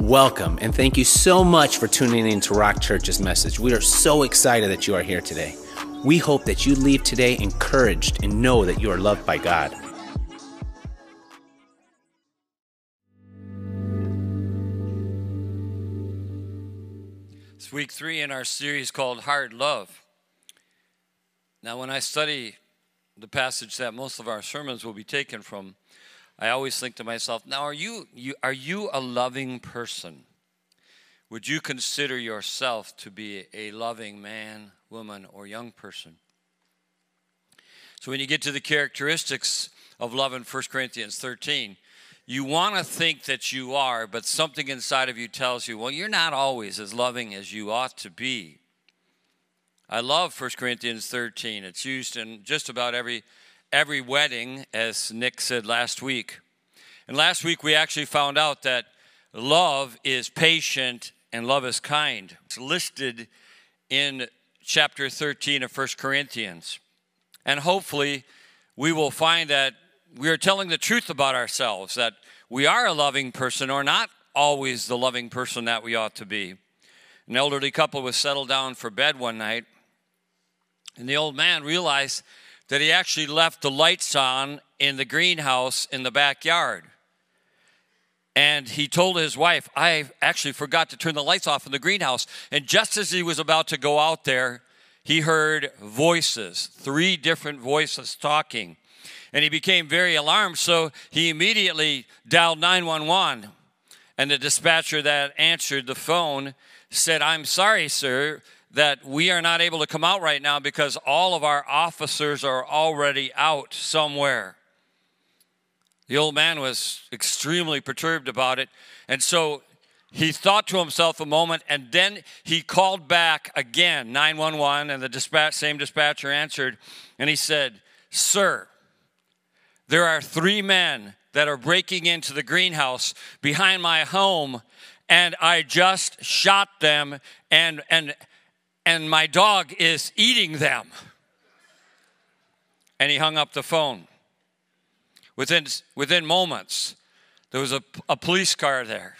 Welcome, and thank you so much for tuning in to Rock Church's message. We are so excited that you are here today. We hope that you leave today encouraged and know that you are loved by God. It's week three in our series called Hard Love. Now, when I study the passage that most of our sermons will be taken from, I always think to myself, now, are you, you, are you a loving person? Would you consider yourself to be a loving man, woman, or young person? So, when you get to the characteristics of love in 1 Corinthians 13, you want to think that you are, but something inside of you tells you, well, you're not always as loving as you ought to be. I love 1 Corinthians 13. It's used in just about every every wedding, as Nick said last week. And last week we actually found out that love is patient and love is kind. It's listed in chapter 13 of 1 Corinthians. And hopefully we will find that we are telling the truth about ourselves, that we are a loving person or not always the loving person that we ought to be. An elderly couple was settled down for bed one night, and the old man realized that he actually left the lights on in the greenhouse in the backyard. And he told his wife, I actually forgot to turn the lights off in the greenhouse. And just as he was about to go out there, he heard voices, three different voices talking. And he became very alarmed, so he immediately dialed 911. And the dispatcher that answered the phone said, I'm sorry, sir, that we are not able to come out right now because all of our officers are already out somewhere. The old man was extremely perturbed about it. And so he thought to himself a moment and then he called back again 911 and the dispatch, same dispatcher answered and he said, Sir, there are three men that are breaking into the greenhouse behind my home and I just shot them and and and my dog is eating them. And he hung up the phone. Within, within moments, there was a, a police car there.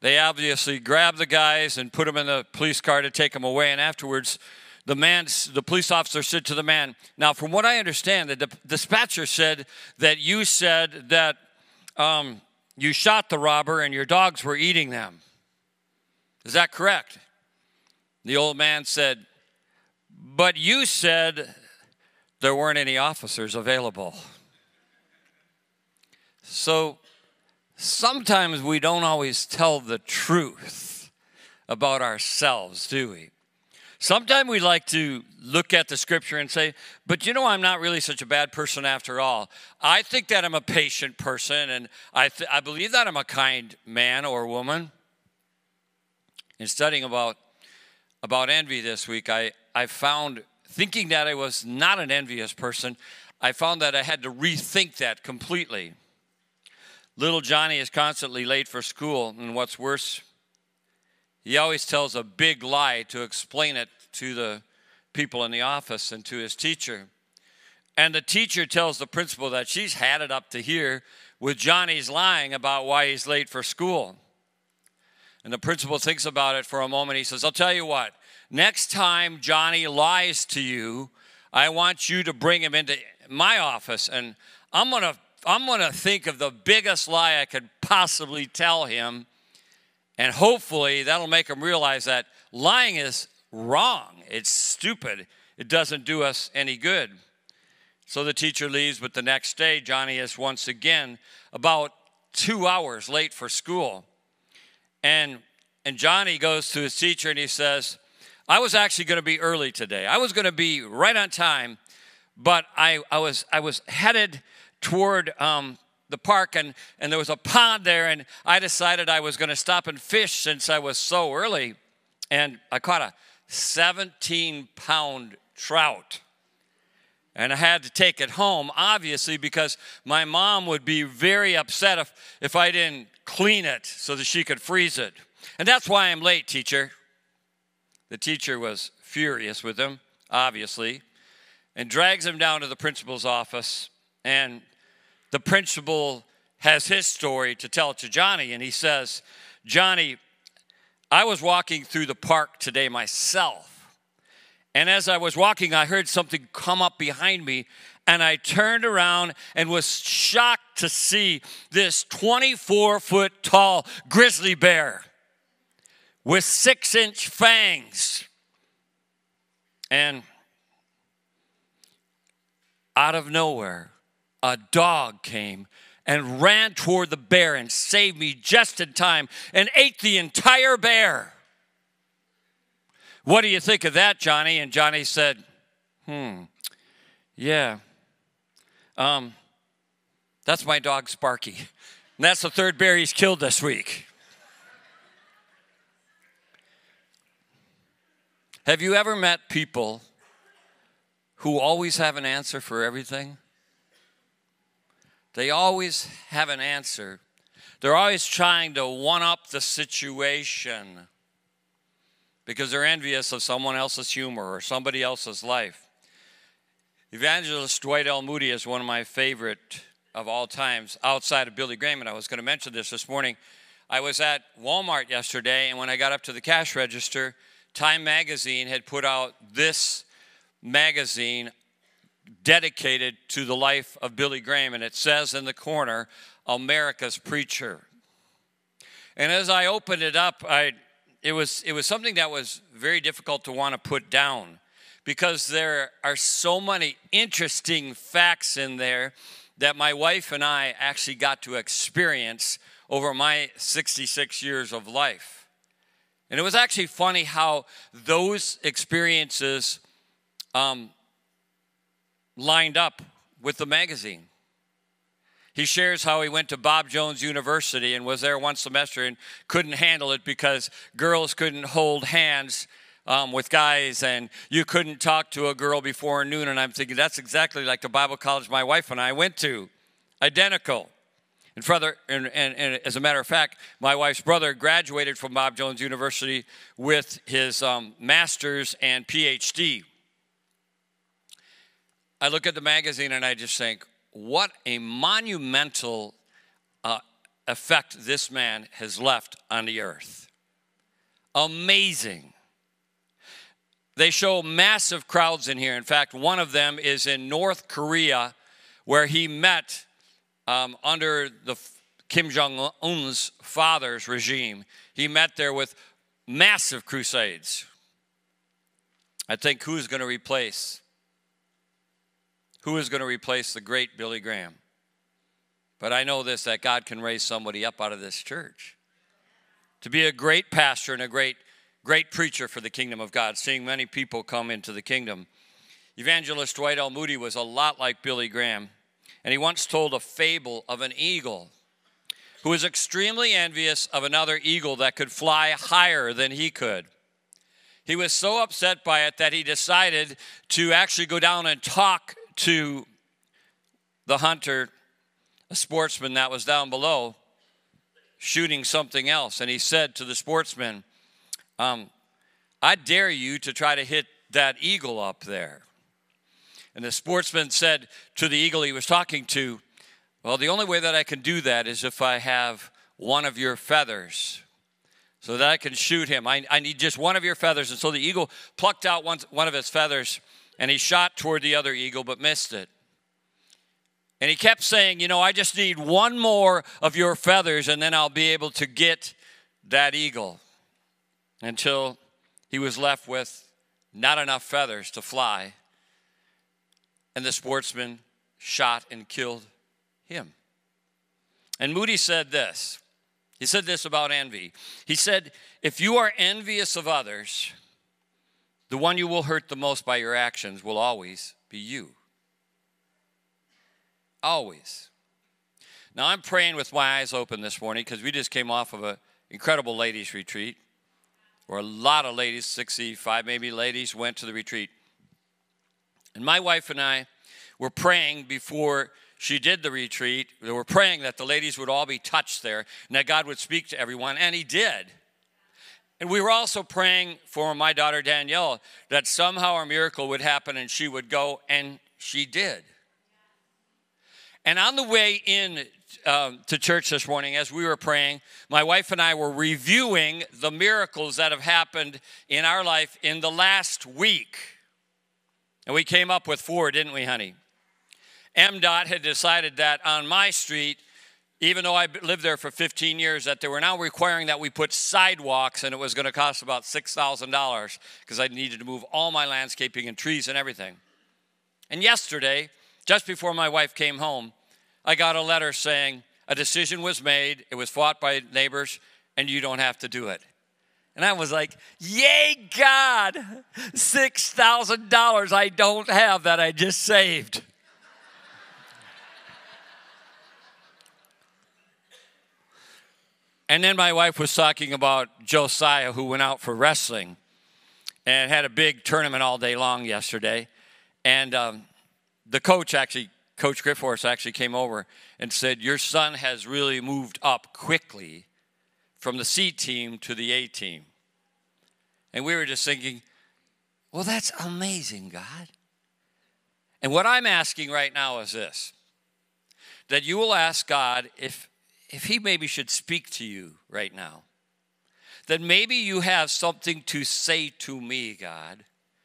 They obviously grabbed the guys and put them in the police car to take them away. And afterwards, the man, the police officer said to the man, "Now, from what I understand, the dispatcher said that you said that um, you shot the robber and your dogs were eating them. Is that correct?" The old man said, But you said there weren't any officers available. So sometimes we don't always tell the truth about ourselves, do we? Sometimes we like to look at the scripture and say, but you know, I'm not really such a bad person after all. I think that I'm a patient person, and I, th- I believe that I'm a kind man or woman. In studying about about envy this week, I, I found, thinking that I was not an envious person, I found that I had to rethink that completely. Little Johnny is constantly late for school, and what's worse, he always tells a big lie to explain it to the people in the office and to his teacher. And the teacher tells the principal that she's had it up to here with Johnny's lying about why he's late for school. And the principal thinks about it for a moment. He says, I'll tell you what, next time Johnny lies to you, I want you to bring him into my office and I'm going to I'm going to think of the biggest lie I could possibly tell him and hopefully that'll make him realize that lying is wrong. It's stupid. It doesn't do us any good. So the teacher leaves, but the next day Johnny is once again about 2 hours late for school. And, and Johnny goes to his teacher and he says, I was actually going to be early today. I was going to be right on time, but I, I, was, I was headed toward um, the park and, and there was a pond there, and I decided I was going to stop and fish since I was so early. And I caught a 17 pound trout. And I had to take it home, obviously, because my mom would be very upset if, if I didn't clean it so that she could freeze it. And that's why I'm late, teacher. The teacher was furious with him, obviously, and drags him down to the principal's office. And the principal has his story to tell to Johnny, and he says, Johnny, I was walking through the park today myself. And as I was walking, I heard something come up behind me, and I turned around and was shocked to see this 24 foot tall grizzly bear with six inch fangs. And out of nowhere, a dog came and ran toward the bear and saved me just in time and ate the entire bear. What do you think of that, Johnny? And Johnny said, Hmm, yeah. Um, that's my dog Sparky. And that's the third bear he's killed this week. Have you ever met people who always have an answer for everything? They always have an answer. They're always trying to one up the situation because they're envious of someone else's humor or somebody else's life. Evangelist Dwight L. Moody is one of my favorite of all times outside of Billy Graham, and I was going to mention this this morning. I was at Walmart yesterday, and when I got up to the cash register, Time Magazine had put out this magazine dedicated to the life of Billy Graham, and it says in the corner, America's Preacher. And as I opened it up, I, it, was, it was something that was very difficult to want to put down because there are so many interesting facts in there that my wife and I actually got to experience over my 66 years of life. And it was actually funny how those experiences um, lined up with the magazine. He shares how he went to Bob Jones University and was there one semester and couldn't handle it because girls couldn't hold hands um, with guys and you couldn't talk to a girl before noon. And I'm thinking, that's exactly like the Bible college my wife and I went to. Identical. And, further, and, and, and, as a matter of fact, my wife's brother graduated from Bob Jones University with his um, master's and PhD. I look at the magazine and I just think, what a monumental uh, effect this man has left on the earth. Amazing. They show massive crowds in here. In fact, one of them is in North Korea, where he met um, under the Kim Jong un's father's regime. He met there with massive crusades. I think who's going to replace? Who is going to replace the great Billy Graham? But I know this that God can raise somebody up out of this church to be a great pastor and a great great preacher for the kingdom of God, seeing many people come into the kingdom. Evangelist Dwight L. Moody was a lot like Billy Graham. And he once told a fable of an eagle who was extremely envious of another eagle that could fly higher than he could. He was so upset by it that he decided to actually go down and talk to the hunter, a sportsman that was down below, shooting something else. And he said to the sportsman, um, I dare you to try to hit that eagle up there. And the sportsman said to the eagle he was talking to, Well, the only way that I can do that is if I have one of your feathers so that I can shoot him. I, I need just one of your feathers. And so the eagle plucked out one, one of his feathers and he shot toward the other eagle but missed it. And he kept saying, You know, I just need one more of your feathers and then I'll be able to get that eagle until he was left with not enough feathers to fly and the sportsman shot and killed him. And Moody said this. He said this about envy. He said, If you are envious of others, the one you will hurt the most by your actions will always be you. Always. Now, I'm praying with my eyes open this morning because we just came off of an incredible ladies' retreat where a lot of ladies, 65 maybe ladies, went to the retreat. And my wife and I were praying before she did the retreat. We were praying that the ladies would all be touched there and that God would speak to everyone, and He did. And we were also praying for my daughter Danielle that somehow a miracle would happen and she would go, and she did. And on the way in um, to church this morning, as we were praying, my wife and I were reviewing the miracles that have happened in our life in the last week. And we came up with four, didn't we, honey? MDOT had decided that on my street, even though I lived there for 15 years, that they were now requiring that we put sidewalks, and it was going to cost about $6,000 because I needed to move all my landscaping and trees and everything. And yesterday, just before my wife came home, I got a letter saying a decision was made, it was fought by neighbors, and you don't have to do it. And I was like, Yay, God! $6,000 I don't have that I just saved. And then my wife was talking about Josiah, who went out for wrestling and had a big tournament all day long yesterday. And um, the coach actually, Coach Griffiths actually came over and said, Your son has really moved up quickly from the C team to the A team. And we were just thinking, Well, that's amazing, God. And what I'm asking right now is this that you will ask God if if he maybe should speak to you right now, that maybe you have something to say to me, God,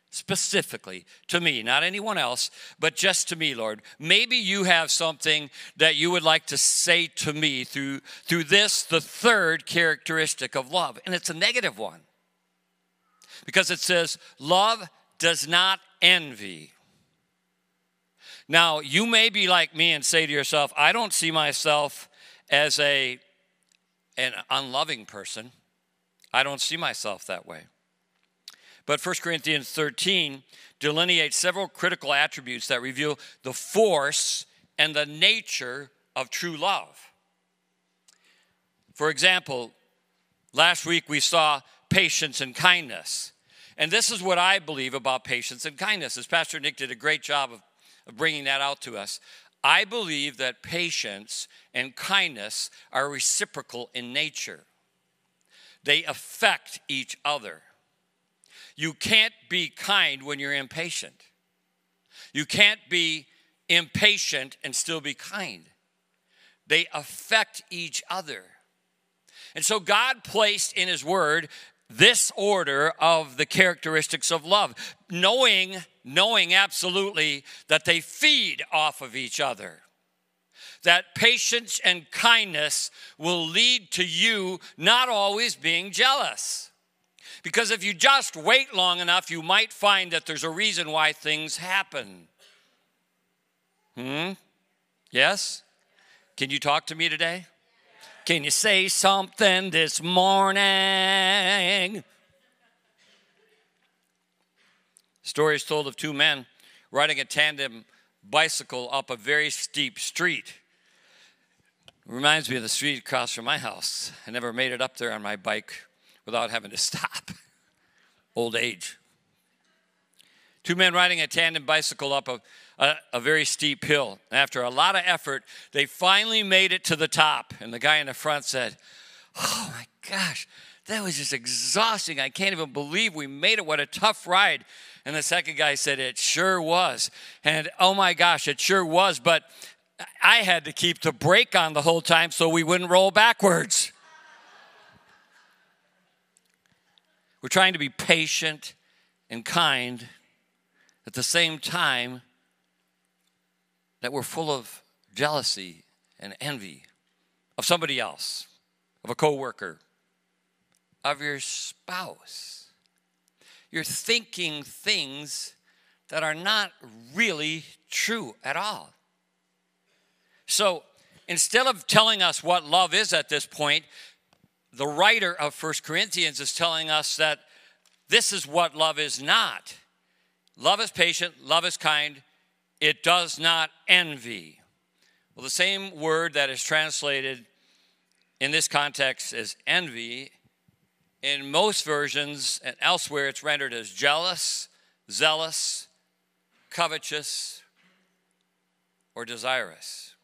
specifically to me, not anyone else, but just to me, Lord. Maybe you have something that you would like to say to me through, through this, the third characteristic of love, and it's a negative one. Because it says, love does not envy. Now, you may be like me and say to yourself, I don't see myself as a an unloving person. I don't see myself that way. But 1 Corinthians 13 delineates several critical attributes that reveal the force and the nature of true love. For example, last week we saw patience and kindness. And this is what I believe about patience and kindness, as Pastor Nick did a great job of, of bringing that out to us. I believe that patience and kindness are reciprocal in nature, they affect each other. You can't be kind when you're impatient. You can't be impatient and still be kind. They affect each other. And so God placed in His Word this order of the characteristics of love, knowing, knowing absolutely that they feed off of each other. That patience and kindness will lead to you not always being jealous. Because if you just wait long enough, you might find that there's a reason why things happen. Hmm? Yes? Can you talk to me today? Can you say something this morning? Story is told of two men riding a tandem bicycle up a very steep street. Reminds me of the street across from my house. I never made it up there on my bike without having to stop. Old age. Two men riding a tandem bicycle up a a, a very steep hill. After a lot of effort, they finally made it to the top. And the guy in the front said, Oh my gosh, that was just exhausting. I can't even believe we made it. What a tough ride. And the second guy said, It sure was. And oh my gosh, it sure was. But I had to keep the brake on the whole time so we wouldn't roll backwards. We're trying to be patient and kind at the same time that we're full of jealousy and envy of somebody else, of a coworker, of your spouse. You're thinking things that are not really true at all. So instead of telling us what love is at this point, the writer of First Corinthians is telling us that this is what love is not. Love is patient, love is kind, it does not envy. Well, the same word that is translated in this context as envy, in most versions and elsewhere, it's rendered as jealous, zealous, covetous, or desirous.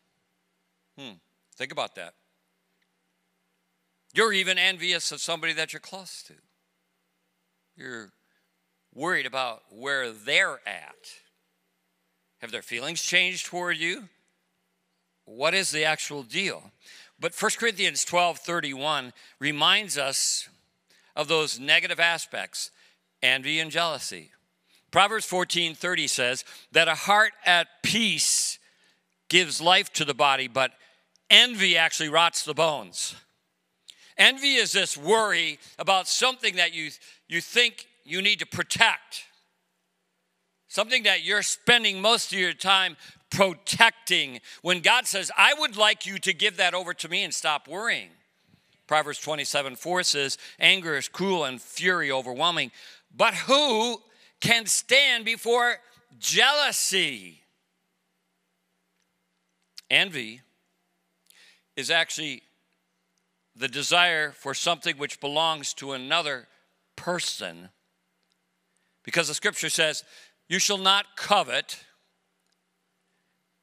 Hmm, think about that. You're even envious of somebody that you're close to. You're worried about where they're at. Have their feelings changed toward you? what is the actual deal? But 1 Corinthians 12 31 reminds us of those negative aspects envy and jealousy. Proverbs 14 30 says that a heart at peace gives life to the body, but envy actually rots the bones. Envy is this worry about something that you, you think you need to protect, something that you're spending most of your time protecting. When God says, I would like you to give that over to me and stop worrying. Proverbs 27 4 says, Anger is cruel and fury overwhelming. But who can stand before jealousy? Envy is actually the desire for something which belongs to another person. Because the scripture says, You shall not covet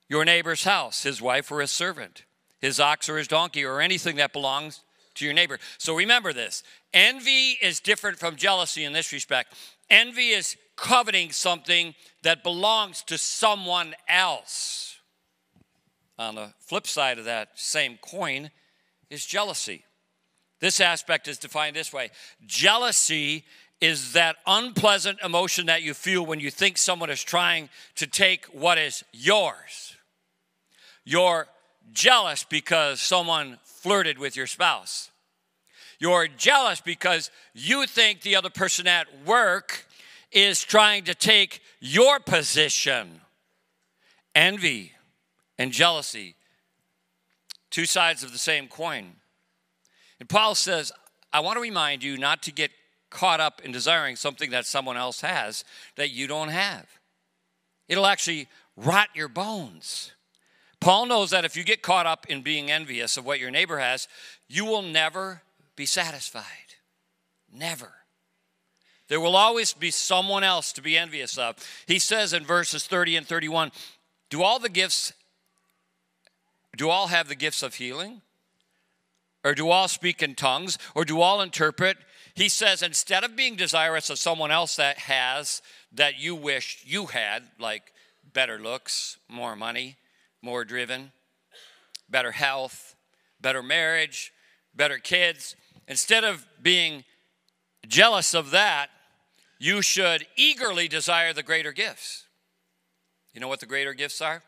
your neighbor's house, his wife or his servant, his ox or his donkey, or anything that belongs to your neighbor. So remember this envy is different from jealousy in this respect. Envy is coveting something that belongs to someone else. On the flip side of that same coin is jealousy. This aspect is defined this way jealousy is that unpleasant emotion that you feel when you think someone is trying to take what is yours. You're jealous because someone flirted with your spouse. You're jealous because you think the other person at work is trying to take your position. Envy and jealousy, two sides of the same coin. And Paul says, I want to remind you not to get caught up in desiring something that someone else has that you don't have. It'll actually rot your bones. Paul knows that if you get caught up in being envious of what your neighbor has, you will never be satisfied. Never. There will always be someone else to be envious of. He says in verses 30 and 31 Do all the gifts, do all have the gifts of healing? Or do all speak in tongues? Or do all interpret? He says, instead of being desirous of someone else that has, that you wish you had, like better looks, more money, more driven, better health, better marriage, better kids. Instead of being jealous of that, you should eagerly desire the greater gifts. You know what the greater gifts are?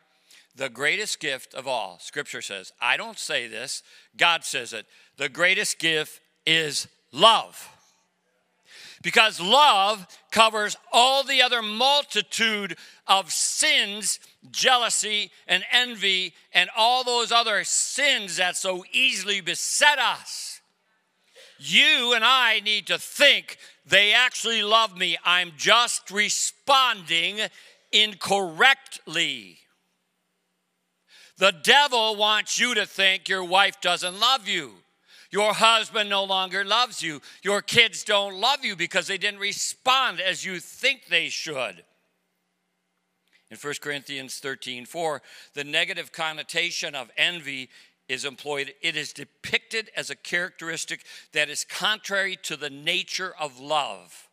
The greatest gift of all, Scripture says, I don't say this, God says it. The greatest gift is love. Because love covers all the other multitude of sins, jealousy, and envy, and all those other sins that so easily beset us. You and I need to think they actually love me. I'm just responding incorrectly. The devil wants you to think your wife doesn't love you. Your husband no longer loves you. Your kids don't love you because they didn't respond as you think they should. In 1 Corinthians 13 4, the negative connotation of envy is employed. It is depicted as a characteristic that is contrary to the nature of love.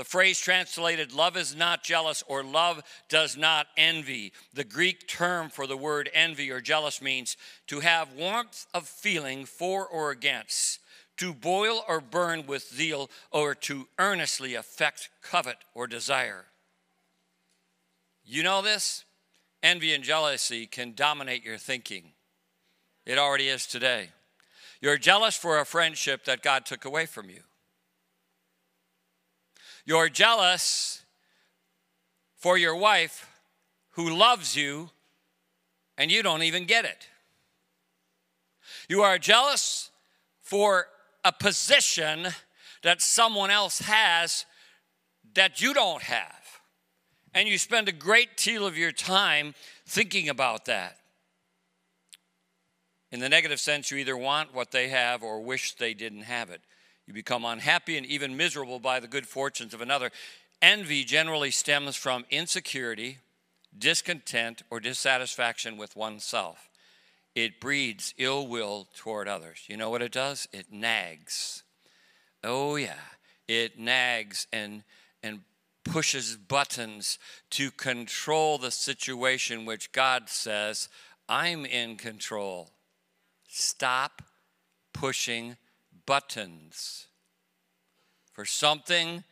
The phrase translated, love is not jealous or love does not envy. The Greek term for the word envy or jealous means to have warmth of feeling for or against, to boil or burn with zeal, or to earnestly affect covet or desire. You know this? Envy and jealousy can dominate your thinking. It already is today. You're jealous for a friendship that God took away from you. You're jealous for your wife who loves you and you don't even get it. You are jealous for a position that someone else has that you don't have. And you spend a great deal of your time thinking about that. In the negative sense, you either want what they have or wish they didn't have it. You become unhappy and even miserable by the good fortunes of another. Envy generally stems from insecurity, discontent, or dissatisfaction with oneself. It breeds ill will toward others. You know what it does? It nags. Oh, yeah. It nags and, and pushes buttons to control the situation which God says, I'm in control. Stop pushing buttons for something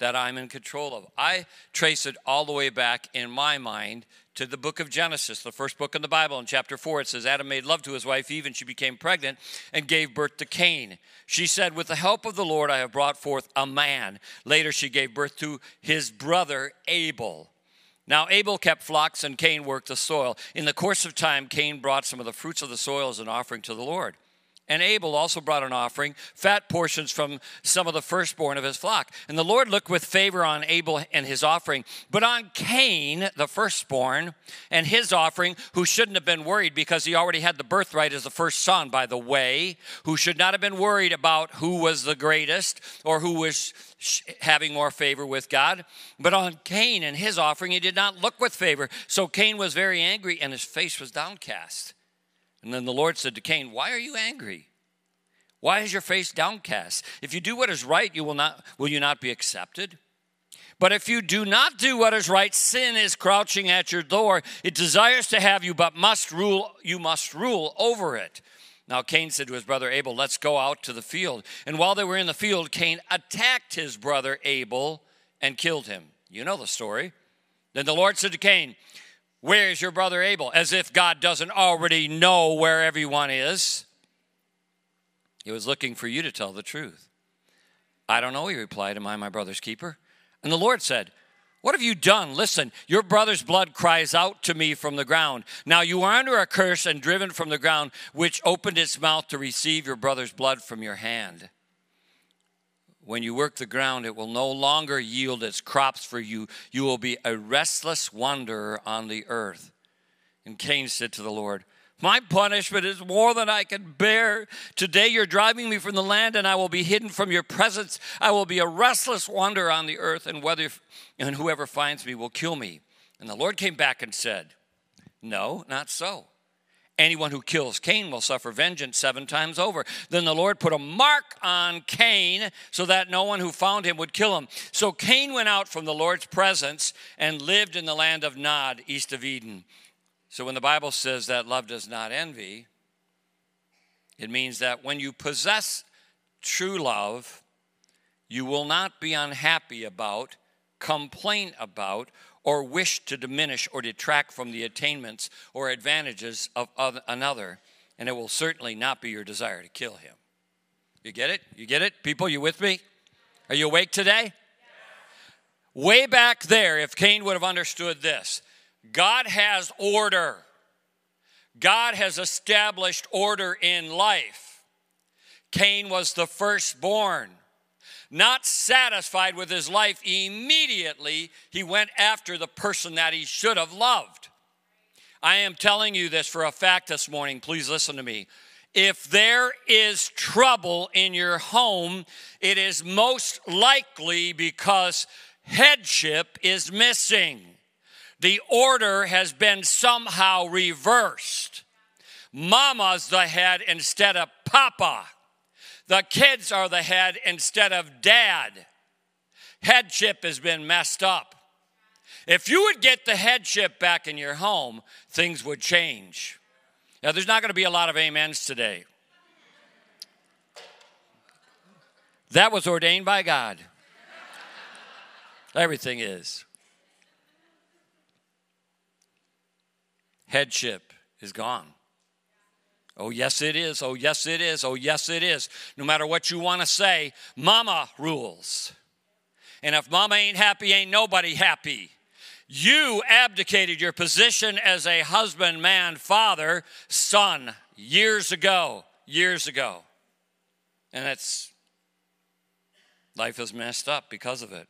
that I'm in control of. I trace it all the way back in my mind to the book of Genesis, the first book in the Bible. In chapter 4, it says Adam made love to his wife Eve, and she became pregnant and gave birth to Cain. She said, With the help of the Lord, I have brought forth a man. Later, she gave birth to his brother Abel. Now, Abel kept flocks and Cain worked the soil. In the course of time, Cain brought some of the fruits of the soil as an offering to the Lord. And Abel also brought an offering, fat portions from some of the firstborn of his flock. And the Lord looked with favor on Abel and his offering, but on Cain, the firstborn, and his offering, who shouldn't have been worried because he already had the birthright as the first son, by the way, who should not have been worried about who was the greatest or who was having more favor with God. But on Cain and his offering, he did not look with favor. So Cain was very angry and his face was downcast. And then the Lord said to Cain, Why are you angry? Why is your face downcast? If you do what is right, you will not will you not be accepted? But if you do not do what is right, sin is crouching at your door. It desires to have you, but must rule, you must rule over it. Now Cain said to his brother Abel, Let's go out to the field. And while they were in the field, Cain attacked his brother Abel and killed him. You know the story. Then the Lord said to Cain, Where's your brother Abel? As if God doesn't already know where everyone is. He was looking for you to tell the truth. I don't know, he replied, Am I my brother's keeper? And the Lord said, What have you done? Listen, your brother's blood cries out to me from the ground. Now you are under a curse and driven from the ground, which opened its mouth to receive your brother's blood from your hand. When you work the ground, it will no longer yield its crops for you. You will be a restless wanderer on the earth. And Cain said to the Lord, My punishment is more than I can bear. Today you're driving me from the land, and I will be hidden from your presence. I will be a restless wanderer on the earth, and, whether, and whoever finds me will kill me. And the Lord came back and said, No, not so. Anyone who kills Cain will suffer vengeance seven times over. Then the Lord put a mark on Cain so that no one who found him would kill him. So Cain went out from the Lord's presence and lived in the land of Nod, east of Eden. So when the Bible says that love does not envy, it means that when you possess true love, you will not be unhappy about, complain about, or wish to diminish or detract from the attainments or advantages of another, and it will certainly not be your desire to kill him. You get it? You get it? People, you with me? Are you awake today? Way back there, if Cain would have understood this, God has order. God has established order in life. Cain was the firstborn. Not satisfied with his life, immediately he went after the person that he should have loved. I am telling you this for a fact this morning. Please listen to me. If there is trouble in your home, it is most likely because headship is missing. The order has been somehow reversed. Mama's the head instead of papa. The kids are the head instead of dad. Headship has been messed up. If you would get the headship back in your home, things would change. Now, there's not going to be a lot of amens today. That was ordained by God. Everything is. Headship is gone. Oh, yes, it is. Oh, yes, it is. Oh, yes, it is. No matter what you want to say, mama rules. And if mama ain't happy, ain't nobody happy. You abdicated your position as a husband, man, father, son years ago, years ago. And it's, life is messed up because of it.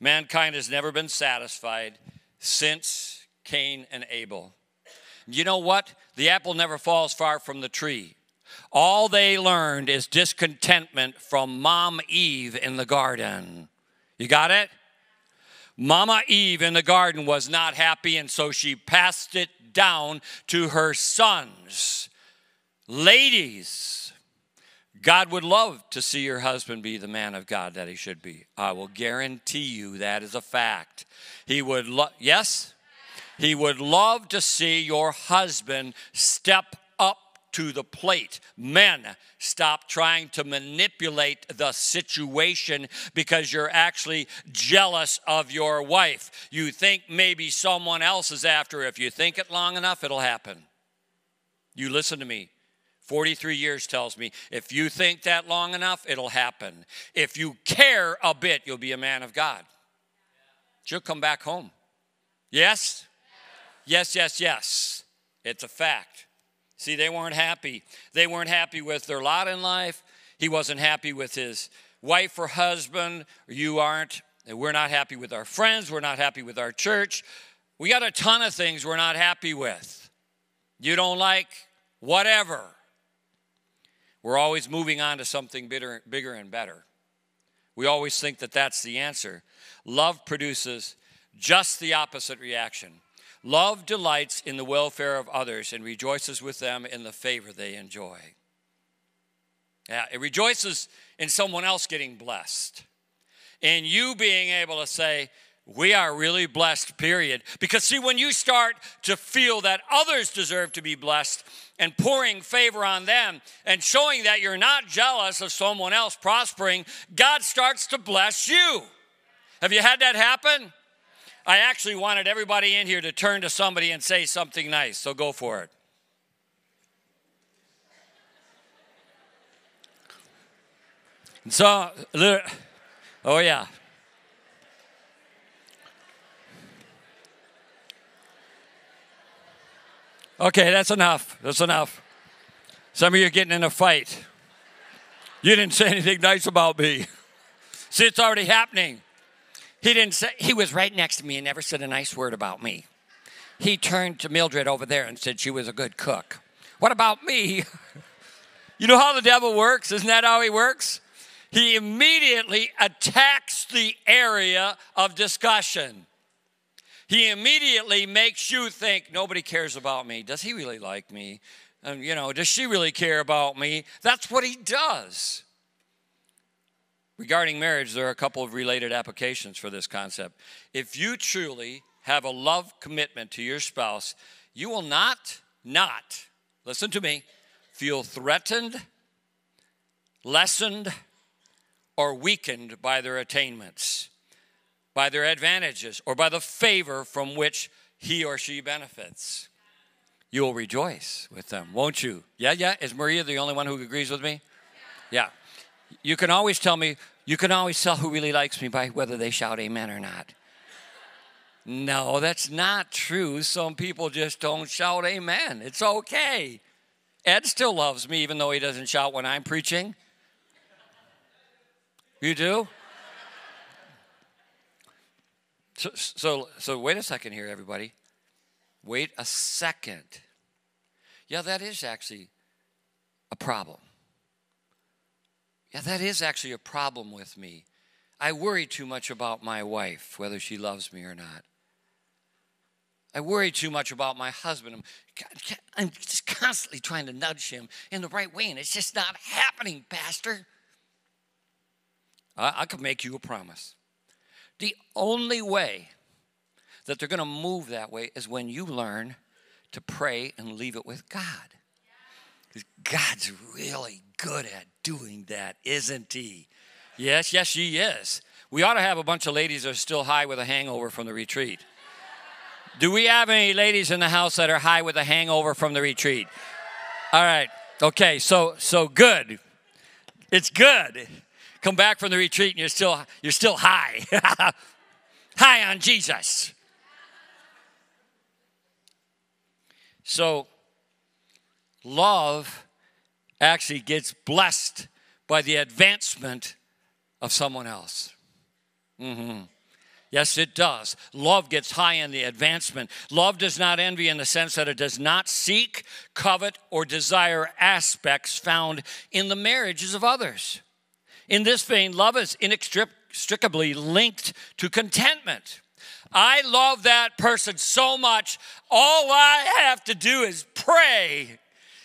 Mankind has never been satisfied since Cain and Abel. You know what? The apple never falls far from the tree. All they learned is discontentment from Mom Eve in the garden. You got it? Mama Eve in the garden was not happy, and so she passed it down to her sons. Ladies, God would love to see your husband be the man of God that he should be. I will guarantee you that is a fact. He would love, yes? He would love to see your husband step up to the plate. Men, stop trying to manipulate the situation because you're actually jealous of your wife. You think maybe someone else is after her. If you think it long enough, it'll happen. You listen to me. 43 years tells me if you think that long enough, it'll happen. If you care a bit, you'll be a man of God. She'll come back home. Yes? Yes, yes, yes. It's a fact. See, they weren't happy. They weren't happy with their lot in life. He wasn't happy with his wife or husband. You aren't. We're not happy with our friends. We're not happy with our church. We got a ton of things we're not happy with. You don't like whatever. We're always moving on to something bigger, bigger and better. We always think that that's the answer. Love produces just the opposite reaction. Love delights in the welfare of others and rejoices with them in the favor they enjoy. Yeah, it rejoices in someone else getting blessed. And you being able to say, we are really blessed, period. Because, see, when you start to feel that others deserve to be blessed and pouring favor on them and showing that you're not jealous of someone else prospering, God starts to bless you. Have you had that happen? I actually wanted everybody in here to turn to somebody and say something nice, so go for it. So, oh yeah. Okay, that's enough. That's enough. Some of you are getting in a fight. You didn't say anything nice about me. See, it's already happening. He didn't say, he was right next to me and never said a nice word about me. He turned to Mildred over there and said she was a good cook. What about me? you know how the devil works? Isn't that how he works? He immediately attacks the area of discussion. He immediately makes you think nobody cares about me. Does he really like me? Um, you know, does she really care about me? That's what he does. Regarding marriage, there are a couple of related applications for this concept. If you truly have a love commitment to your spouse, you will not, not, listen to me, feel threatened, lessened, or weakened by their attainments, by their advantages, or by the favor from which he or she benefits. You will rejoice with them, won't you? Yeah, yeah. Is Maria the only one who agrees with me? Yeah. You can always tell me, you can always tell who really likes me by whether they shout amen or not. No, that's not true. Some people just don't shout amen. It's okay. Ed still loves me even though he doesn't shout when I'm preaching. You do? So, so, so wait a second here, everybody. Wait a second. Yeah, that is actually a problem. Yeah, that is actually a problem with me. I worry too much about my wife, whether she loves me or not. I worry too much about my husband. I'm, I'm just constantly trying to nudge him in the right way, and it's just not happening, Pastor. I, I could make you a promise. The only way that they're going to move that way is when you learn to pray and leave it with God. God's really good at doing that, isn't he? Yes, yes, she is. We ought to have a bunch of ladies that are still high with a hangover from the retreat. Do we have any ladies in the house that are high with a hangover from the retreat? All right. Okay, so so good. It's good. Come back from the retreat and you're still you're still high. high on Jesus. So love actually gets blessed by the advancement of someone else. Mm-hmm. Yes, it does. Love gets high in the advancement. Love does not envy in the sense that it does not seek, covet, or desire aspects found in the marriages of others. In this vein, love is inextricably linked to contentment. I love that person so much, all I have to do is pray,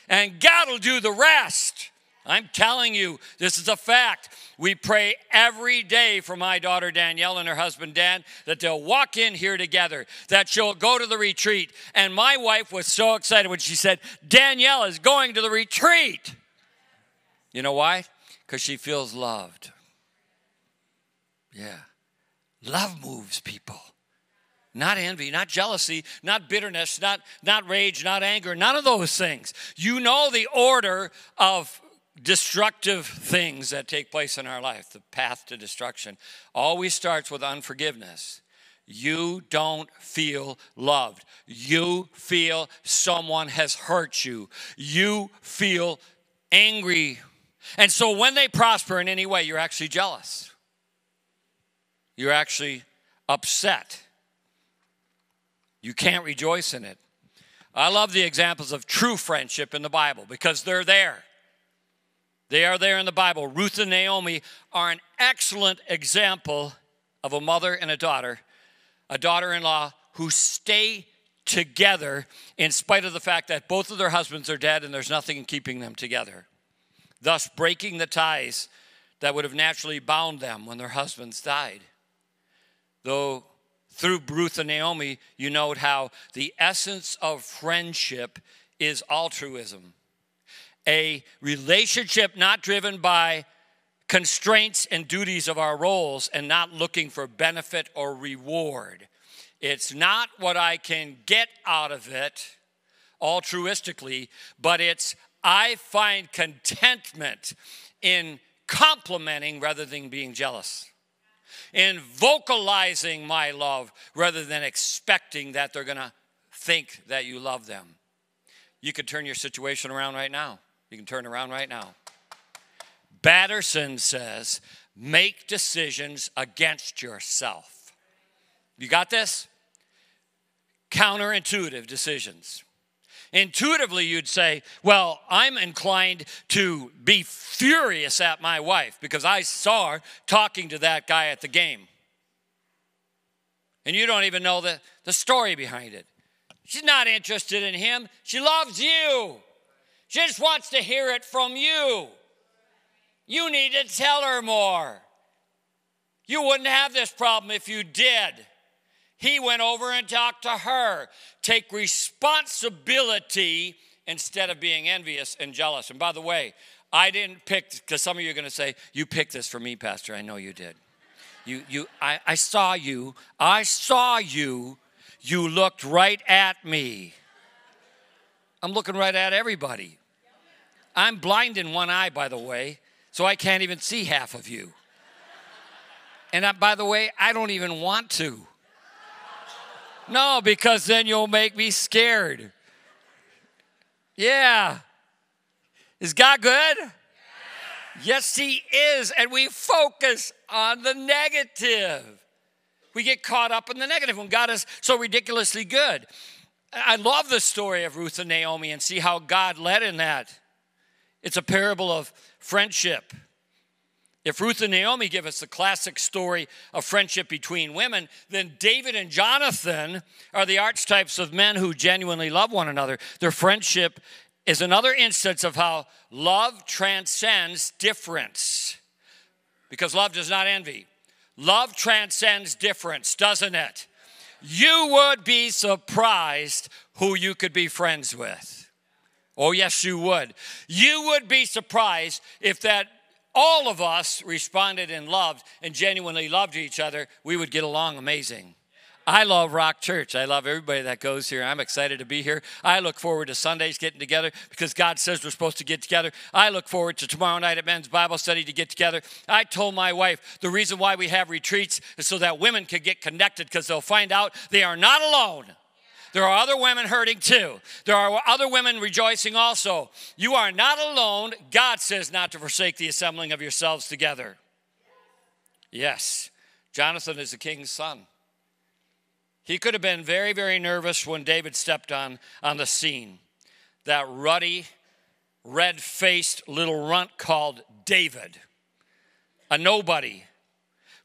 and God will do the rest. I'm telling you, this is a fact. We pray every day for my daughter Danielle and her husband Dan that they'll walk in here together, that she'll go to the retreat. And my wife was so excited when she said, Danielle is going to the retreat. You know why? Because she feels loved. Yeah. Love moves people. Not envy, not jealousy, not bitterness, not, not rage, not anger, none of those things. You know the order of destructive things that take place in our life, the path to destruction, always starts with unforgiveness. You don't feel loved. You feel someone has hurt you. You feel angry. And so when they prosper in any way, you're actually jealous. You're actually upset. You can't rejoice in it. I love the examples of true friendship in the Bible because they're there. They are there in the Bible. Ruth and Naomi are an excellent example of a mother and a daughter, a daughter in law who stay together in spite of the fact that both of their husbands are dead and there's nothing keeping them together, thus breaking the ties that would have naturally bound them when their husbands died. Though through Ruth and Naomi, you note how the essence of friendship is altruism a relationship not driven by constraints and duties of our roles and not looking for benefit or reward. It's not what I can get out of it altruistically, but it's I find contentment in complimenting rather than being jealous, in vocalizing my love rather than expecting that they're going to think that you love them. You could turn your situation around right now. You can turn around right now. Batterson says, make decisions against yourself. You got this? Counterintuitive decisions. Intuitively, you'd say, Well, I'm inclined to be furious at my wife because I saw her talking to that guy at the game. And you don't even know the, the story behind it. She's not interested in him, she loves you. She just wants to hear it from you. You need to tell her more. You wouldn't have this problem if you did. He went over and talked to her. Take responsibility instead of being envious and jealous. And by the way, I didn't pick, because some of you are going to say, You picked this for me, Pastor. I know you did. You, you, I, I saw you. I saw you. You looked right at me. I'm looking right at everybody. I'm blind in one eye, by the way, so I can't even see half of you. And I, by the way, I don't even want to. No, because then you'll make me scared. Yeah. Is God good? Yes, He is. And we focus on the negative. We get caught up in the negative when God is so ridiculously good. I love the story of Ruth and Naomi and see how God led in that. It's a parable of friendship. If Ruth and Naomi give us the classic story of friendship between women, then David and Jonathan are the archetypes of men who genuinely love one another. Their friendship is another instance of how love transcends difference. Because love does not envy. Love transcends difference, doesn't it? You would be surprised who you could be friends with. Oh, yes, you would. You would be surprised if that all of us responded and loved and genuinely loved each other, we would get along amazing. I love Rock Church. I love everybody that goes here. I'm excited to be here. I look forward to Sundays getting together because God says we're supposed to get together. I look forward to tomorrow night at men's Bible study to get together. I told my wife the reason why we have retreats is so that women can get connected because they'll find out they are not alone. There are other women hurting too. There are other women rejoicing also. You are not alone. God says not to forsake the assembling of yourselves together. Yes, Jonathan is the king's son. He could have been very, very nervous when David stepped on, on the scene. That ruddy, red faced little runt called David, a nobody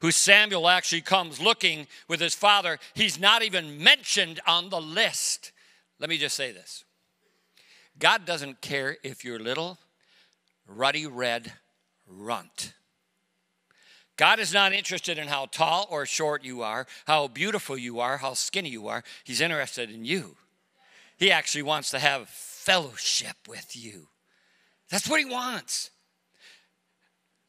who Samuel actually comes looking with his father, he's not even mentioned on the list. Let me just say this God doesn't care if you're little ruddy red runt. God is not interested in how tall or short you are, how beautiful you are, how skinny you are. He's interested in you. He actually wants to have fellowship with you. That's what he wants.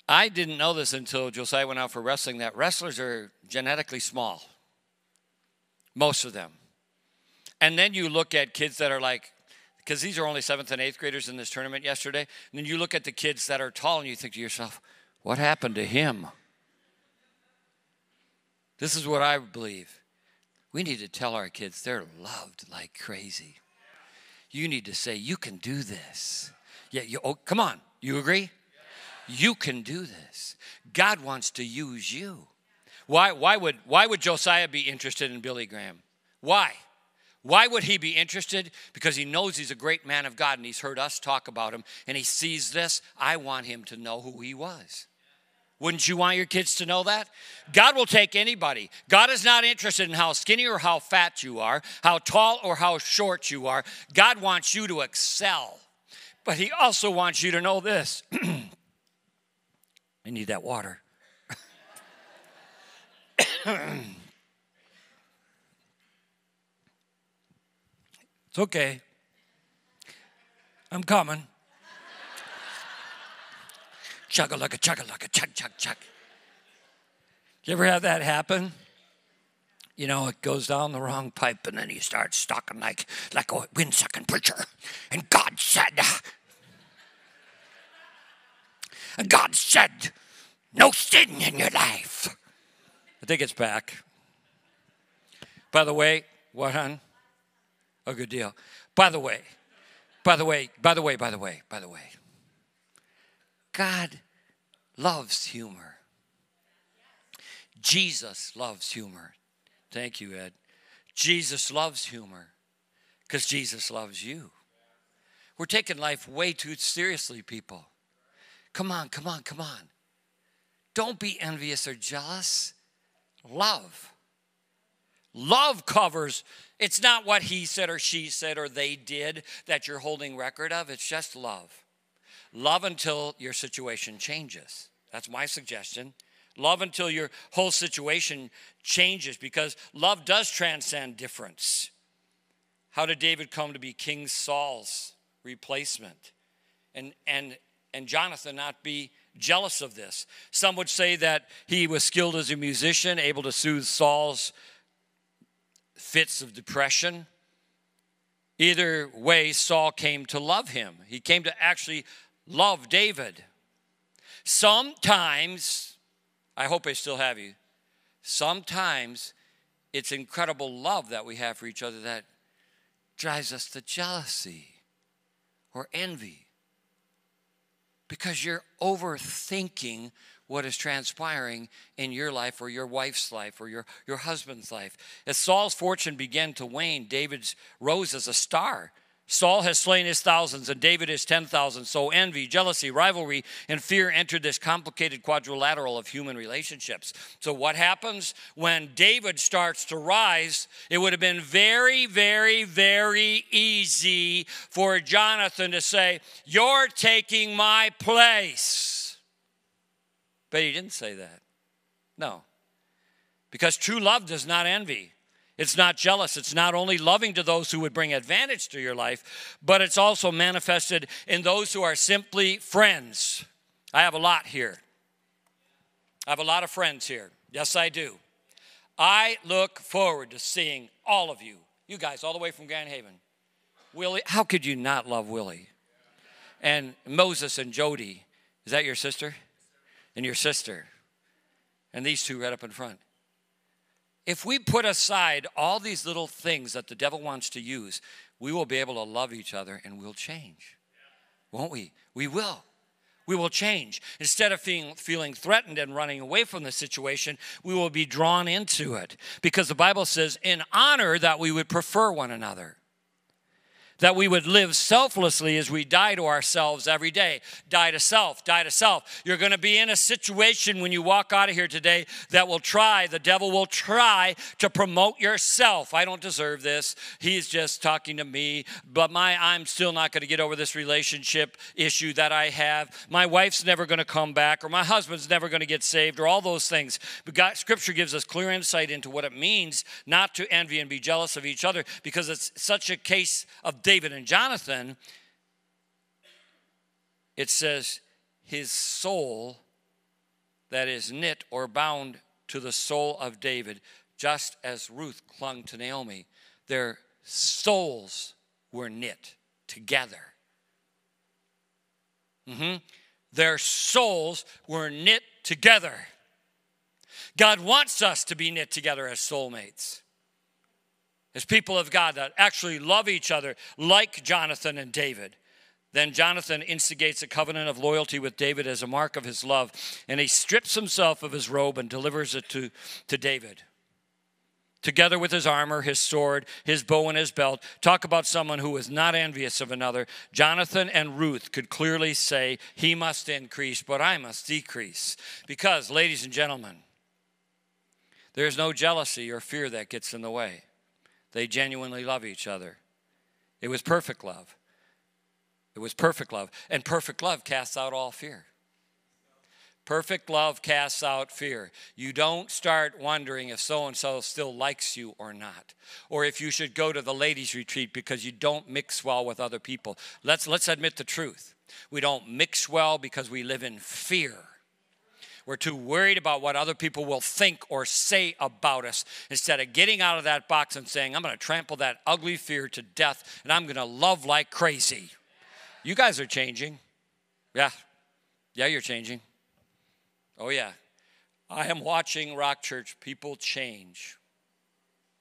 I didn't know this until Josiah went out for wrestling that wrestlers are genetically small, most of them. And then you look at kids that are like, because these are only seventh and eighth graders in this tournament yesterday, and then you look at the kids that are tall and you think to yourself, what happened to him? This is what I believe. We need to tell our kids they're loved like crazy. You need to say, You can do this. Yeah, you, oh, come on. You agree? You can do this. God wants to use you. Why, why, would, why would Josiah be interested in Billy Graham? Why? Why would he be interested? Because he knows he's a great man of God and he's heard us talk about him and he sees this. I want him to know who he was. Wouldn't you want your kids to know that? God will take anybody. God is not interested in how skinny or how fat you are, how tall or how short you are. God wants you to excel. But He also wants you to know this I need that water. it's okay. I'm coming. Chug a lugga, chug a lugga, chug, chug, chug. You ever have that happen? You know, it goes down the wrong pipe and then you start stalking like, like a wind sucking preacher. And God said, and God said, no sin in your life. I think it's back. By the way, what, hon? A good deal. By the way, by the way, by the way, by the way, by the way. God loves humor. Jesus loves humor. Thank you, Ed. Jesus loves humor because Jesus loves you. We're taking life way too seriously, people. Come on, come on, come on. Don't be envious or jealous. Love. Love covers, it's not what he said or she said or they did that you're holding record of, it's just love. Love until your situation changes. That's my suggestion. Love until your whole situation changes because love does transcend difference. How did David come to be King Saul's replacement? And, and, and Jonathan not be jealous of this. Some would say that he was skilled as a musician, able to soothe Saul's fits of depression. Either way, Saul came to love him. He came to actually love David. Sometimes, I hope I still have you, sometimes it's incredible love that we have for each other that drives us to jealousy or envy because you're overthinking what is transpiring in your life or your wife's life or your, your husband's life. As Saul's fortune began to wane, David's rose as a star. Saul has slain his thousands and David his ten thousand. So envy, jealousy, rivalry, and fear entered this complicated quadrilateral of human relationships. So, what happens when David starts to rise? It would have been very, very, very easy for Jonathan to say, You're taking my place. But he didn't say that. No. Because true love does not envy. It's not jealous. It's not only loving to those who would bring advantage to your life, but it's also manifested in those who are simply friends. I have a lot here. I have a lot of friends here. Yes, I do. I look forward to seeing all of you, you guys, all the way from Grand Haven. Willie, how could you not love Willie? And Moses and Jody, is that your sister? And your sister. And these two right up in front if we put aside all these little things that the devil wants to use, we will be able to love each other and we'll change. Won't we? We will. We will change. Instead of feeling, feeling threatened and running away from the situation, we will be drawn into it. Because the Bible says, in honor, that we would prefer one another. That we would live selflessly as we die to ourselves every day. Die to self, die to self. You're going to be in a situation when you walk out of here today that will try, the devil will try to promote yourself. I don't deserve this. He's just talking to me, but my I'm still not going to get over this relationship issue that I have. My wife's never going to come back or my husband's never going to get saved or all those things. But God, scripture gives us clear insight into what it means not to envy and be jealous of each other because it's such a case of David and Jonathan, it says, his soul that is knit or bound to the soul of David, just as Ruth clung to Naomi. Their souls were knit together. Mm-hmm. Their souls were knit together. God wants us to be knit together as soulmates as people of God that actually love each other like Jonathan and David. Then Jonathan instigates a covenant of loyalty with David as a mark of his love, and he strips himself of his robe and delivers it to, to David. Together with his armor, his sword, his bow, and his belt, talk about someone who was not envious of another. Jonathan and Ruth could clearly say, He must increase, but I must decrease. Because, ladies and gentlemen, there's no jealousy or fear that gets in the way. They genuinely love each other. It was perfect love. It was perfect love. And perfect love casts out all fear. Perfect love casts out fear. You don't start wondering if so and so still likes you or not, or if you should go to the ladies' retreat because you don't mix well with other people. Let's, let's admit the truth. We don't mix well because we live in fear. We're too worried about what other people will think or say about us instead of getting out of that box and saying, I'm going to trample that ugly fear to death and I'm going to love like crazy. You guys are changing. Yeah. Yeah, you're changing. Oh, yeah. I am watching Rock Church people change.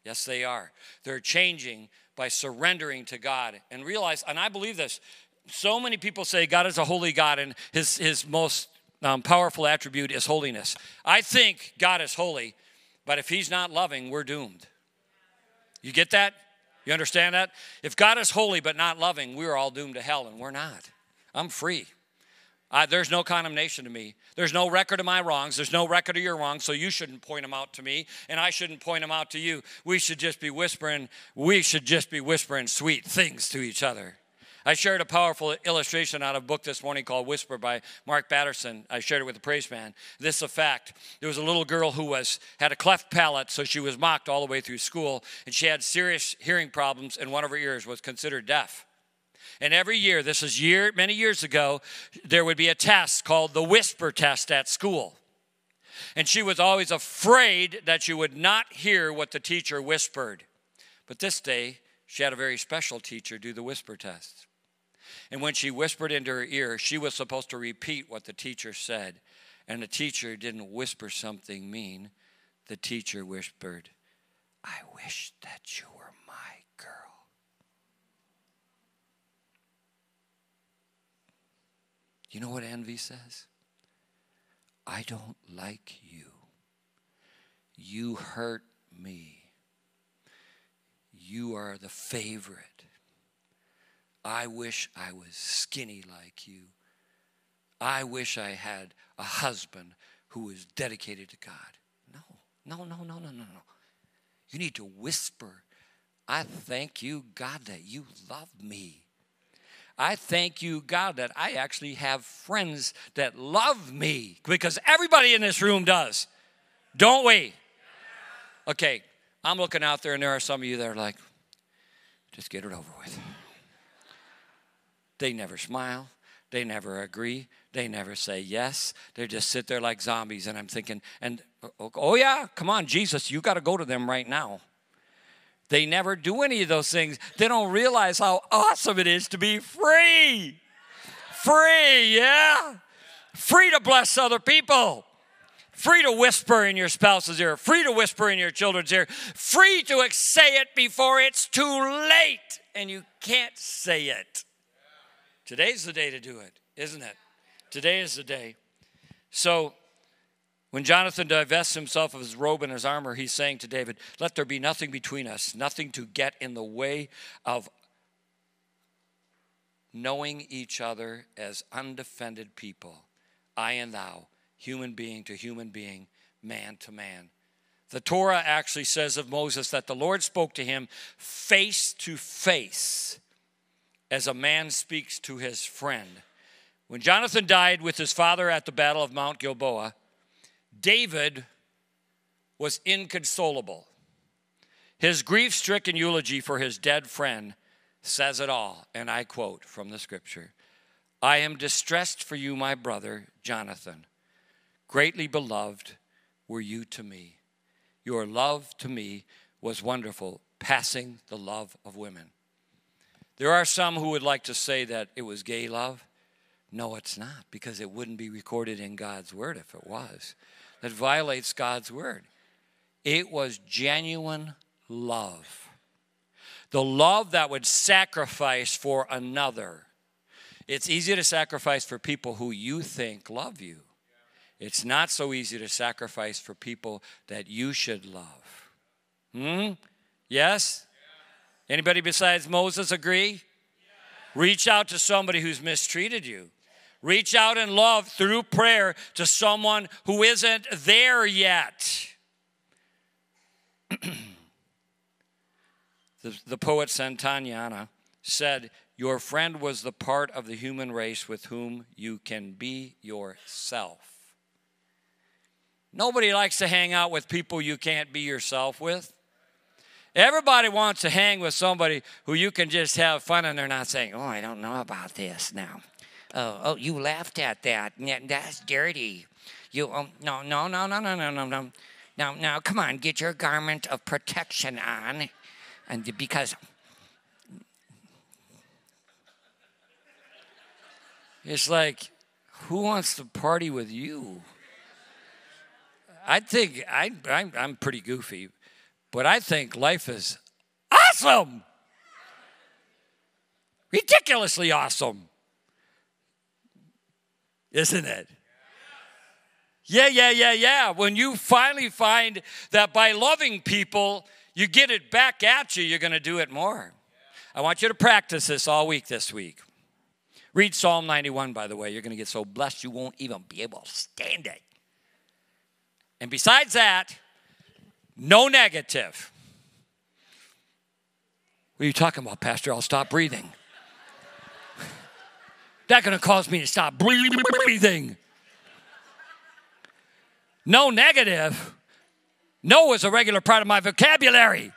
Yes, they are. They're changing by surrendering to God and realize, and I believe this. So many people say God is a holy God, and his, his most um, powerful attribute is holiness. I think God is holy, but if He's not loving, we're doomed. You get that? You understand that? If God is holy but not loving, we're all doomed to hell, and we're not. I'm free. I, there's no condemnation to me. There's no record of my wrongs. There's no record of your wrongs, so you shouldn't point them out to me, and I shouldn't point them out to you. We should just be whispering, we should just be whispering sweet things to each other. I shared a powerful illustration out of a book this morning called Whisper by Mark Batterson. I shared it with the praise man. This is a fact. There was a little girl who was had a cleft palate, so she was mocked all the way through school, and she had serious hearing problems, and one of her ears was considered deaf. And every year, this is year many years ago, there would be a test called the whisper test at school. And she was always afraid that she would not hear what the teacher whispered. But this day, she had a very special teacher do the whisper test. And when she whispered into her ear, she was supposed to repeat what the teacher said. And the teacher didn't whisper something mean. The teacher whispered, I wish that you were my girl. You know what envy says? I don't like you. You hurt me. You are the favorite. I wish I was skinny like you. I wish I had a husband who was dedicated to God. No, no, no, no, no, no, no. You need to whisper, I thank you, God, that you love me. I thank you, God, that I actually have friends that love me because everybody in this room does. Don't we? Okay, I'm looking out there, and there are some of you that are like, just get it over with. They never smile. They never agree. They never say yes. They just sit there like zombies. And I'm thinking, and oh, yeah, come on, Jesus, you got to go to them right now. They never do any of those things. They don't realize how awesome it is to be free. Free, yeah. Free to bless other people. Free to whisper in your spouse's ear. Free to whisper in your children's ear. Free to say it before it's too late and you can't say it. Today's the day to do it, isn't it? Today is the day. So, when Jonathan divests himself of his robe and his armor, he's saying to David, Let there be nothing between us, nothing to get in the way of knowing each other as undefended people, I and thou, human being to human being, man to man. The Torah actually says of Moses that the Lord spoke to him face to face as a man speaks to his friend. When Jonathan died with his father at the Battle of Mount Gilboa, David was inconsolable. His grief stricken eulogy for his dead friend says it all, and I quote from the scripture I am distressed for you, my brother, Jonathan. Greatly beloved were you to me. Your love to me was wonderful, passing the love of women. There are some who would like to say that it was gay love. No, it's not, because it wouldn't be recorded in God's word if it was. That violates God's word. It was genuine love. The love that would sacrifice for another. It's easy to sacrifice for people who you think love you. It's not so easy to sacrifice for people that you should love. Hmm? Yes? Anybody besides Moses agree? Reach out to somebody who's mistreated you. Reach out in love through prayer to someone who isn't there yet. the, the poet Santayana said, Your friend was the part of the human race with whom you can be yourself. Nobody likes to hang out with people you can't be yourself with. Everybody wants to hang with somebody who you can just have fun and they're not saying, Oh, I don't know about this now. Oh, oh you laughed at that. That's dirty. You, oh, no, no, no, no, no, no, no, no. Now, now, come on, get your garment of protection on. And because it's like, who wants to party with you? I think I, I'm, I'm pretty goofy, but I think life is awesome. Ridiculously awesome. Isn't it? Yeah, yeah, yeah, yeah. When you finally find that by loving people, you get it back at you, you're going to do it more. I want you to practice this all week this week. Read Psalm 91, by the way. You're going to get so blessed you won't even be able to stand it. And besides that, no negative. What are you talking about, Pastor? I'll stop breathing. That's going to cause me to stop breathing. No negative. No is a regular part of my vocabulary.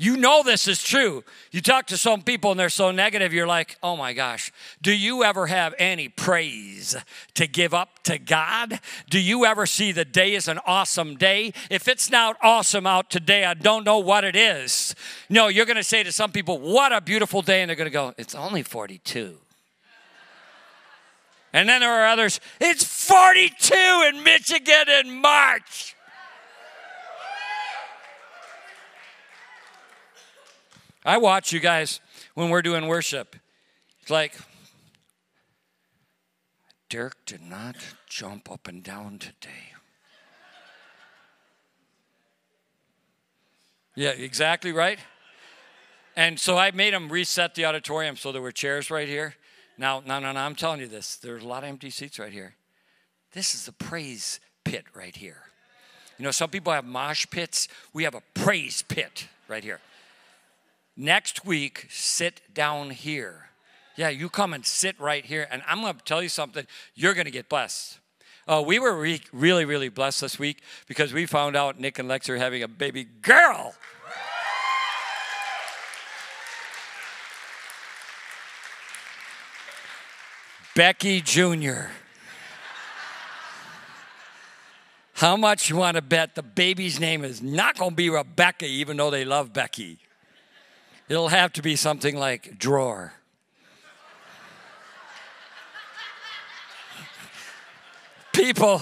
You know this is true. You talk to some people and they're so negative, you're like, oh my gosh, do you ever have any praise to give up to God? Do you ever see the day as an awesome day? If it's not awesome out today, I don't know what it is. No, you're going to say to some people, what a beautiful day. And they're going to go, it's only 42. And then there are others, it's 42 in Michigan in March. I watch you guys when we're doing worship. It's like, Dirk did not jump up and down today. Yeah, exactly right. And so I made them reset the auditorium so there were chairs right here. Now, no, no, no, I'm telling you this. There's a lot of empty seats right here. This is a praise pit right here. You know, some people have mosh pits. We have a praise pit right here. Next week, sit down here. Yeah, you come and sit right here. And I'm going to tell you something. You're going to get blessed. Uh, we were re- really, really blessed this week because we found out Nick and Lex are having a baby girl. Becky Jr. How much you want to bet the baby's name is not going to be Rebecca, even though they love Becky? It'll have to be something like drawer. people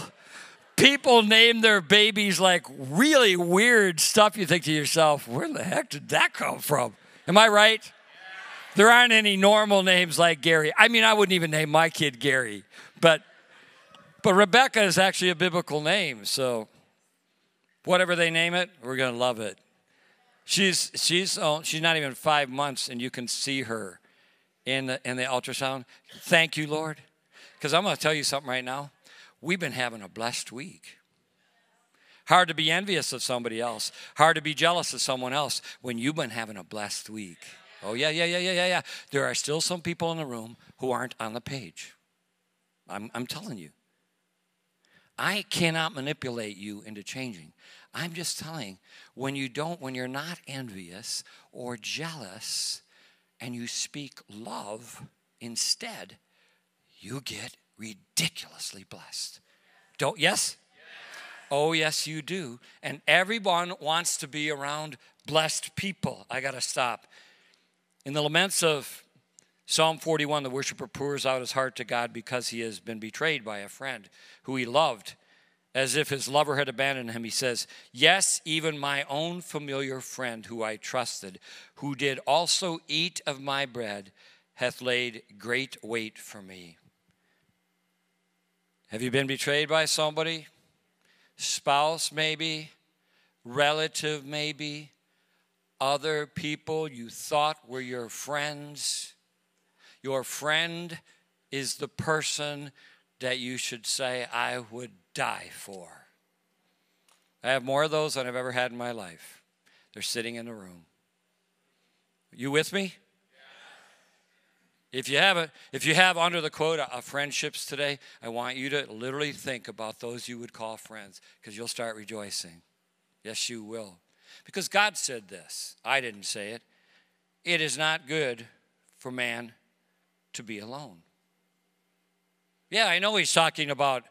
people name their babies like really weird stuff. You think to yourself where the heck did that come from? Am i right? There aren't any normal names like gary. I mean i wouldn't even name my kid gary but but rebecca is actually a biblical name so whatever they name it we're going to love it She's she's oh, she's not even five months, and you can see her in the, in the ultrasound. Thank you, Lord. Because I'm going to tell you something right now. We've been having a blessed week. Hard to be envious of somebody else. Hard to be jealous of someone else when you've been having a blessed week. Oh, yeah, yeah, yeah, yeah, yeah, yeah. There are still some people in the room who aren't on the page. I'm, I'm telling you. I cannot manipulate you into changing. I'm just telling when you don't, when you're not envious or jealous and you speak love instead, you get ridiculously blessed. Don't, yes? Oh, yes, you do. And everyone wants to be around blessed people. I got to stop. In the laments of Psalm 41, the worshiper pours out his heart to God because he has been betrayed by a friend who he loved as if his lover had abandoned him. He says, Yes, even my own familiar friend who I trusted, who did also eat of my bread, hath laid great weight for me. Have you been betrayed by somebody? Spouse, maybe, relative, maybe, other people you thought were your friends. Your friend is the person that you should say, I would die for. I have more of those than I've ever had in my life. They're sitting in the room. You with me? If you have a, if you have under the quote of friendships today, I want you to literally think about those you would call friends because you'll start rejoicing. Yes, you will. Because God said this. I didn't say it. It is not good for man to be alone. Yeah, I know he's talking about,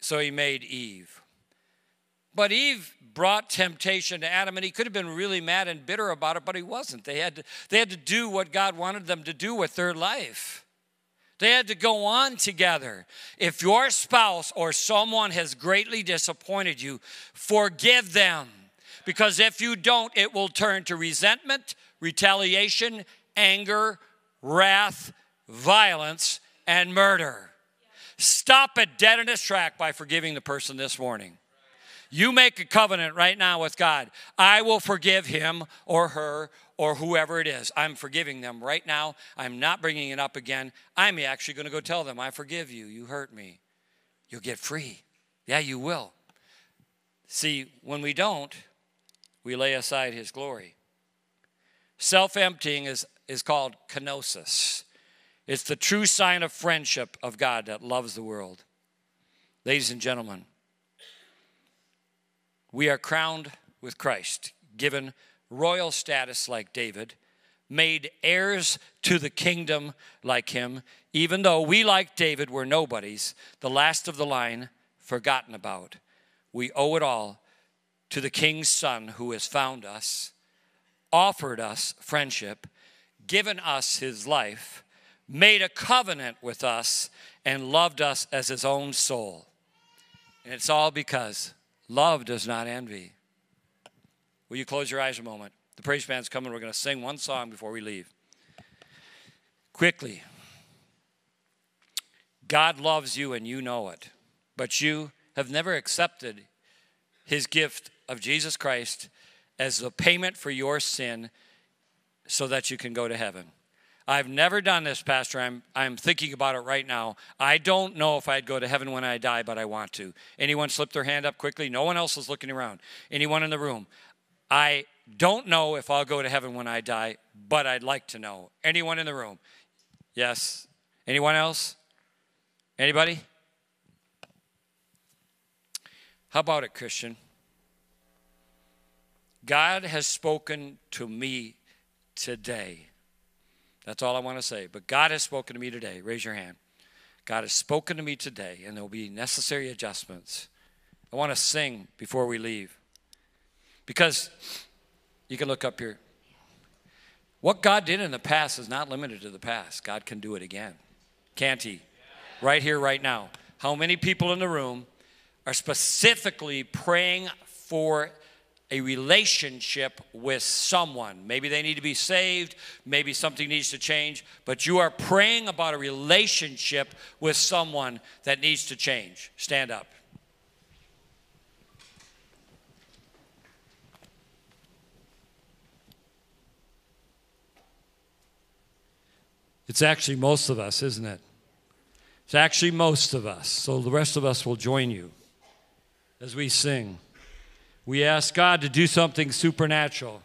so he made Eve. But Eve brought temptation to Adam, and he could have been really mad and bitter about it, but he wasn't. They had to, they had to do what God wanted them to do with their life. They had to go on together. If your spouse or someone has greatly disappointed you, forgive them. Because if you don't, it will turn to resentment, retaliation, anger, wrath, violence, and murder. Stop it dead in its track by forgiving the person this morning. You make a covenant right now with God. I will forgive him or her or whoever it is. I'm forgiving them right now. I'm not bringing it up again. I'm actually going to go tell them, I forgive you. You hurt me. You'll get free. Yeah, you will. See, when we don't, we lay aside his glory. Self emptying is, is called kenosis. It's the true sign of friendship of God that loves the world. Ladies and gentlemen, we are crowned with Christ, given royal status like David, made heirs to the kingdom like him, even though we, like David, were nobodies, the last of the line, forgotten about. We owe it all to the king's son who has found us, offered us friendship, given us his life, made a covenant with us, and loved us as his own soul. And it's all because Love does not envy. Will you close your eyes a moment? The praise band's coming. We're going to sing one song before we leave. Quickly. God loves you and you know it, but you have never accepted his gift of Jesus Christ as the payment for your sin so that you can go to heaven. I've never done this, Pastor. I'm, I'm thinking about it right now. I don't know if I'd go to heaven when I die, but I want to. Anyone slip their hand up quickly? No one else is looking around. Anyone in the room? I don't know if I'll go to heaven when I die, but I'd like to know. Anyone in the room? Yes. Anyone else? Anybody? How about it, Christian? God has spoken to me today that's all I want to say. But God has spoken to me today. Raise your hand. God has spoken to me today, and there will be necessary adjustments. I want to sing before we leave. Because you can look up here. What God did in the past is not limited to the past. God can do it again. Can't He? Right here, right now. How many people in the room are specifically praying for a relationship with someone. Maybe they need to be saved, maybe something needs to change, but you are praying about a relationship with someone that needs to change. Stand up. It's actually most of us, isn't it? It's actually most of us. So the rest of us will join you as we sing. We ask God to do something supernatural.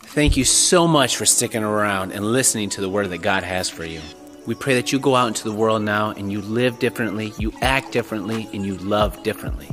Thank you so much for sticking around and listening to the word that God has for you. We pray that you go out into the world now and you live differently, you act differently, and you love differently.